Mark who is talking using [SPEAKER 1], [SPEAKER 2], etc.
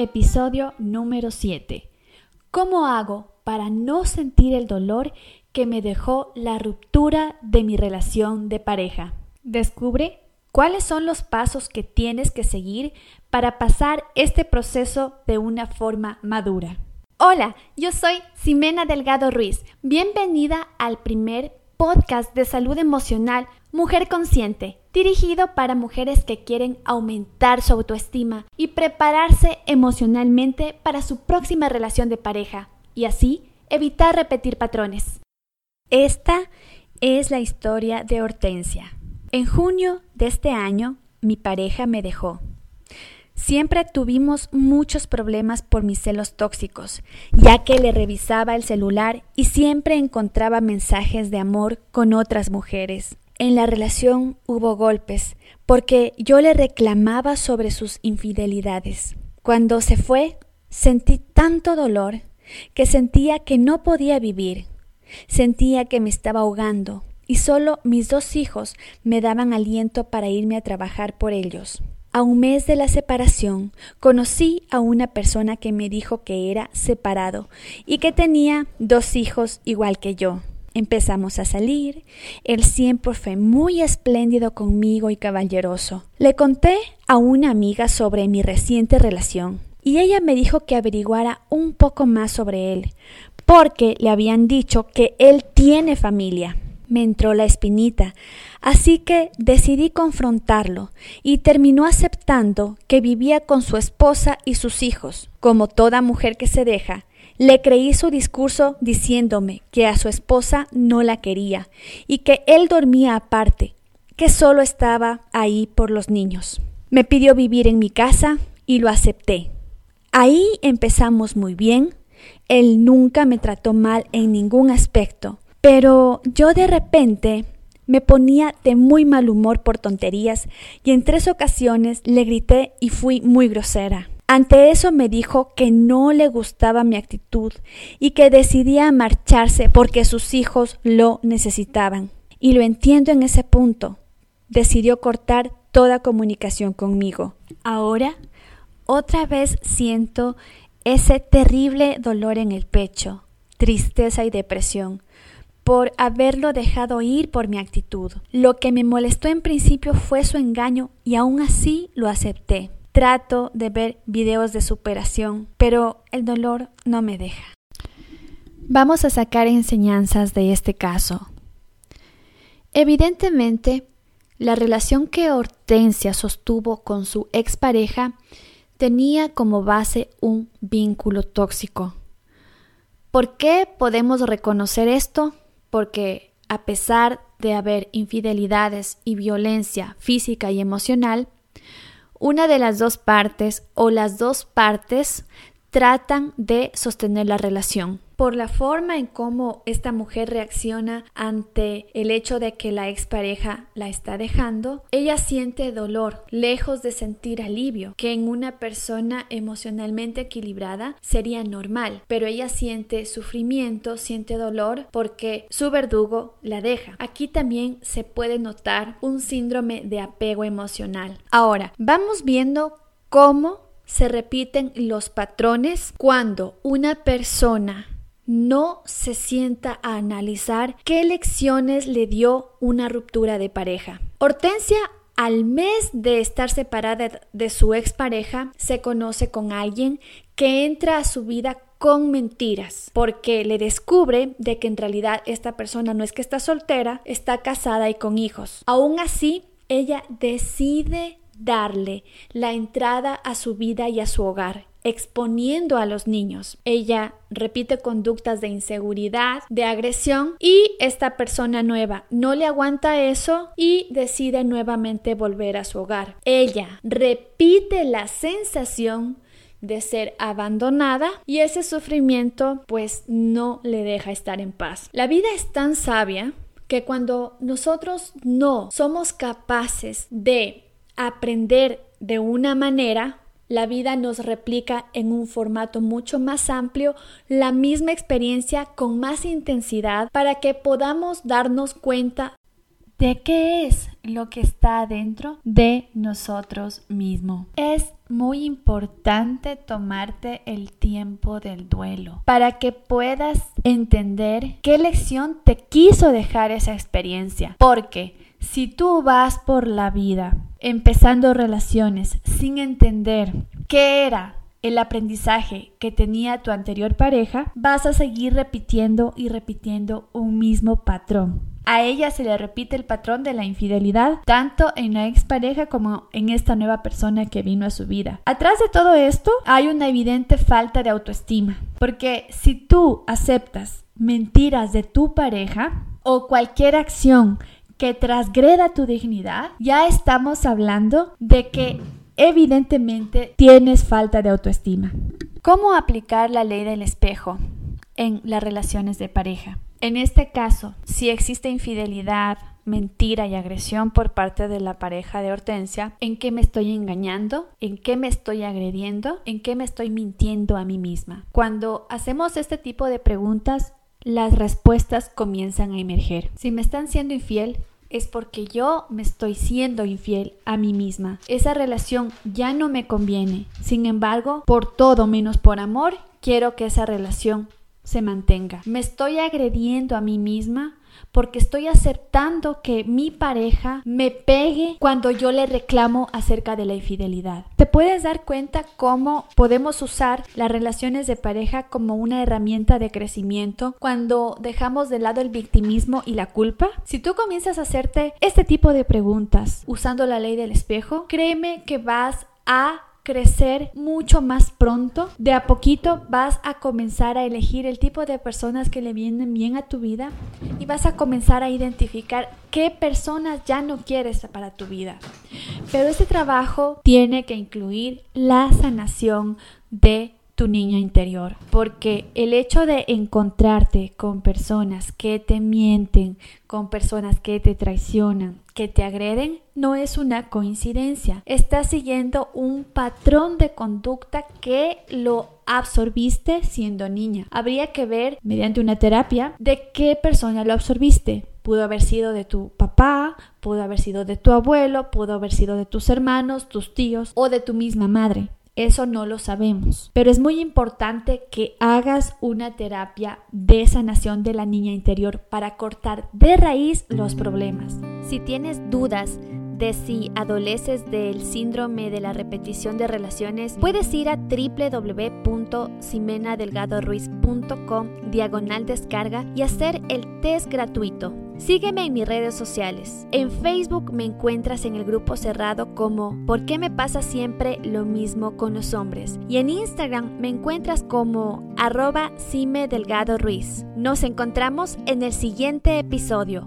[SPEAKER 1] Episodio número 7. ¿Cómo hago para no sentir el dolor que me dejó la ruptura de mi relación de pareja? Descubre cuáles son los pasos que tienes que seguir para pasar este proceso de una forma madura. Hola, yo soy Ximena Delgado Ruiz. Bienvenida al primer podcast de salud emocional Mujer Consciente, dirigido para mujeres que quieren aumentar su autoestima y prepararse emocionalmente para su próxima relación de pareja y así evitar repetir patrones. Esta es la historia de Hortensia. En junio de este año, mi pareja me dejó. Siempre tuvimos muchos problemas por mis celos tóxicos, ya que le revisaba el celular y siempre encontraba mensajes de amor con otras mujeres. En la relación hubo golpes, porque yo le reclamaba sobre sus infidelidades. Cuando se fue, sentí tanto dolor que sentía que no podía vivir. Sentía que me estaba ahogando, y solo mis dos hijos me daban aliento para irme a trabajar por ellos. A un mes de la separación conocí a una persona que me dijo que era separado y que tenía dos hijos igual que yo. Empezamos a salir. Él siempre fue muy espléndido conmigo y caballeroso. Le conté a una amiga sobre mi reciente relación y ella me dijo que averiguara un poco más sobre él, porque le habían dicho que él tiene familia. Me entró la espinita, así que decidí confrontarlo y terminó aceptando que vivía con su esposa y sus hijos. Como toda mujer que se deja, le creí su discurso diciéndome que a su esposa no la quería y que él dormía aparte, que solo estaba ahí por los niños. Me pidió vivir en mi casa y lo acepté. Ahí empezamos muy bien. Él nunca me trató mal en ningún aspecto, pero yo de repente me ponía de muy mal humor por tonterías y en tres ocasiones le grité y fui muy grosera. Ante eso me dijo que no le gustaba mi actitud y que decidía marcharse porque sus hijos lo necesitaban. Y lo entiendo en ese punto. Decidió cortar toda comunicación conmigo. Ahora, otra vez siento ese terrible dolor en el pecho, tristeza y depresión por haberlo dejado ir por mi actitud. Lo que me molestó en principio fue su engaño y aún así lo acepté. Trato de ver videos de superación, pero el dolor no me deja. Vamos a sacar enseñanzas de este caso. Evidentemente, la relación que Hortensia sostuvo con su expareja tenía como base un vínculo tóxico. ¿Por qué podemos reconocer esto? Porque a pesar de haber infidelidades y violencia física y emocional, una de las dos partes o las dos partes tratan de sostener la relación por la forma en cómo esta mujer reacciona ante el hecho de que la expareja la está dejando, ella siente dolor, lejos de sentir alivio, que en una persona emocionalmente equilibrada sería normal, pero ella siente sufrimiento, siente dolor porque su verdugo la deja. Aquí también se puede notar un síndrome de apego emocional. Ahora, vamos viendo cómo se repiten los patrones cuando una persona no se sienta a analizar qué lecciones le dio una ruptura de pareja. Hortensia al mes de estar separada de su expareja, se conoce con alguien que entra a su vida con mentiras, porque le descubre de que en realidad esta persona no es que está soltera, está casada y con hijos. Aún así, ella decide darle la entrada a su vida y a su hogar exponiendo a los niños. Ella repite conductas de inseguridad, de agresión y esta persona nueva no le aguanta eso y decide nuevamente volver a su hogar. Ella repite la sensación de ser abandonada y ese sufrimiento pues no le deja estar en paz. La vida es tan sabia que cuando nosotros no somos capaces de aprender de una manera, la vida nos replica en un formato mucho más amplio la misma experiencia con más intensidad para que podamos darnos cuenta de qué es lo que está dentro de nosotros mismos. Es muy importante tomarte el tiempo del duelo para que puedas entender qué lección te quiso dejar esa experiencia. Porque si tú vas por la vida empezando relaciones sin entender qué era el aprendizaje que tenía tu anterior pareja, vas a seguir repitiendo y repitiendo un mismo patrón. A ella se le repite el patrón de la infidelidad, tanto en la expareja como en esta nueva persona que vino a su vida. Atrás de todo esto hay una evidente falta de autoestima, porque si tú aceptas mentiras de tu pareja o cualquier acción que transgreda tu dignidad, ya estamos hablando de que evidentemente tienes falta de autoestima. ¿Cómo aplicar la ley del espejo en las relaciones de pareja? En este caso, si existe infidelidad, mentira y agresión por parte de la pareja de Hortensia, ¿en qué me estoy engañando? ¿En qué me estoy agrediendo? ¿En qué me estoy mintiendo a mí misma? Cuando hacemos este tipo de preguntas, las respuestas comienzan a emerger. Si me están siendo infiel, es porque yo me estoy siendo infiel a mí misma. Esa relación ya no me conviene. Sin embargo, por todo menos por amor, quiero que esa relación se mantenga. Me estoy agrediendo a mí misma porque estoy aceptando que mi pareja me pegue cuando yo le reclamo acerca de la infidelidad. ¿Te puedes dar cuenta cómo podemos usar las relaciones de pareja como una herramienta de crecimiento cuando dejamos de lado el victimismo y la culpa? Si tú comienzas a hacerte este tipo de preguntas usando la ley del espejo, créeme que vas a crecer mucho más pronto. De a poquito vas a comenzar a elegir el tipo de personas que le vienen bien a tu vida y vas a comenzar a identificar qué personas ya no quieres para tu vida. Pero este trabajo tiene que incluir la sanación de tu niño interior, porque el hecho de encontrarte con personas que te mienten, con personas que te traicionan, que te agreden, no es una coincidencia. Estás siguiendo un patrón de conducta que lo absorbiste siendo niña. Habría que ver, mediante una terapia, de qué persona lo absorbiste. Pudo haber sido de tu papá, pudo haber sido de tu abuelo, pudo haber sido de tus hermanos, tus tíos o de tu misma madre. Eso no lo sabemos. Pero es muy importante que hagas una terapia de sanación de la niña interior para cortar de raíz los problemas.
[SPEAKER 2] Si tienes dudas, de si adoleces del síndrome de la repetición de relaciones, puedes ir a www.simenadelgadoruiz.com diagonal descarga y hacer el test gratuito. Sígueme en mis redes sociales. En Facebook me encuentras en el grupo cerrado como ¿Por qué me pasa siempre lo mismo con los hombres? Y en Instagram me encuentras como arroba Cime Delgado Ruiz. Nos encontramos en el siguiente episodio.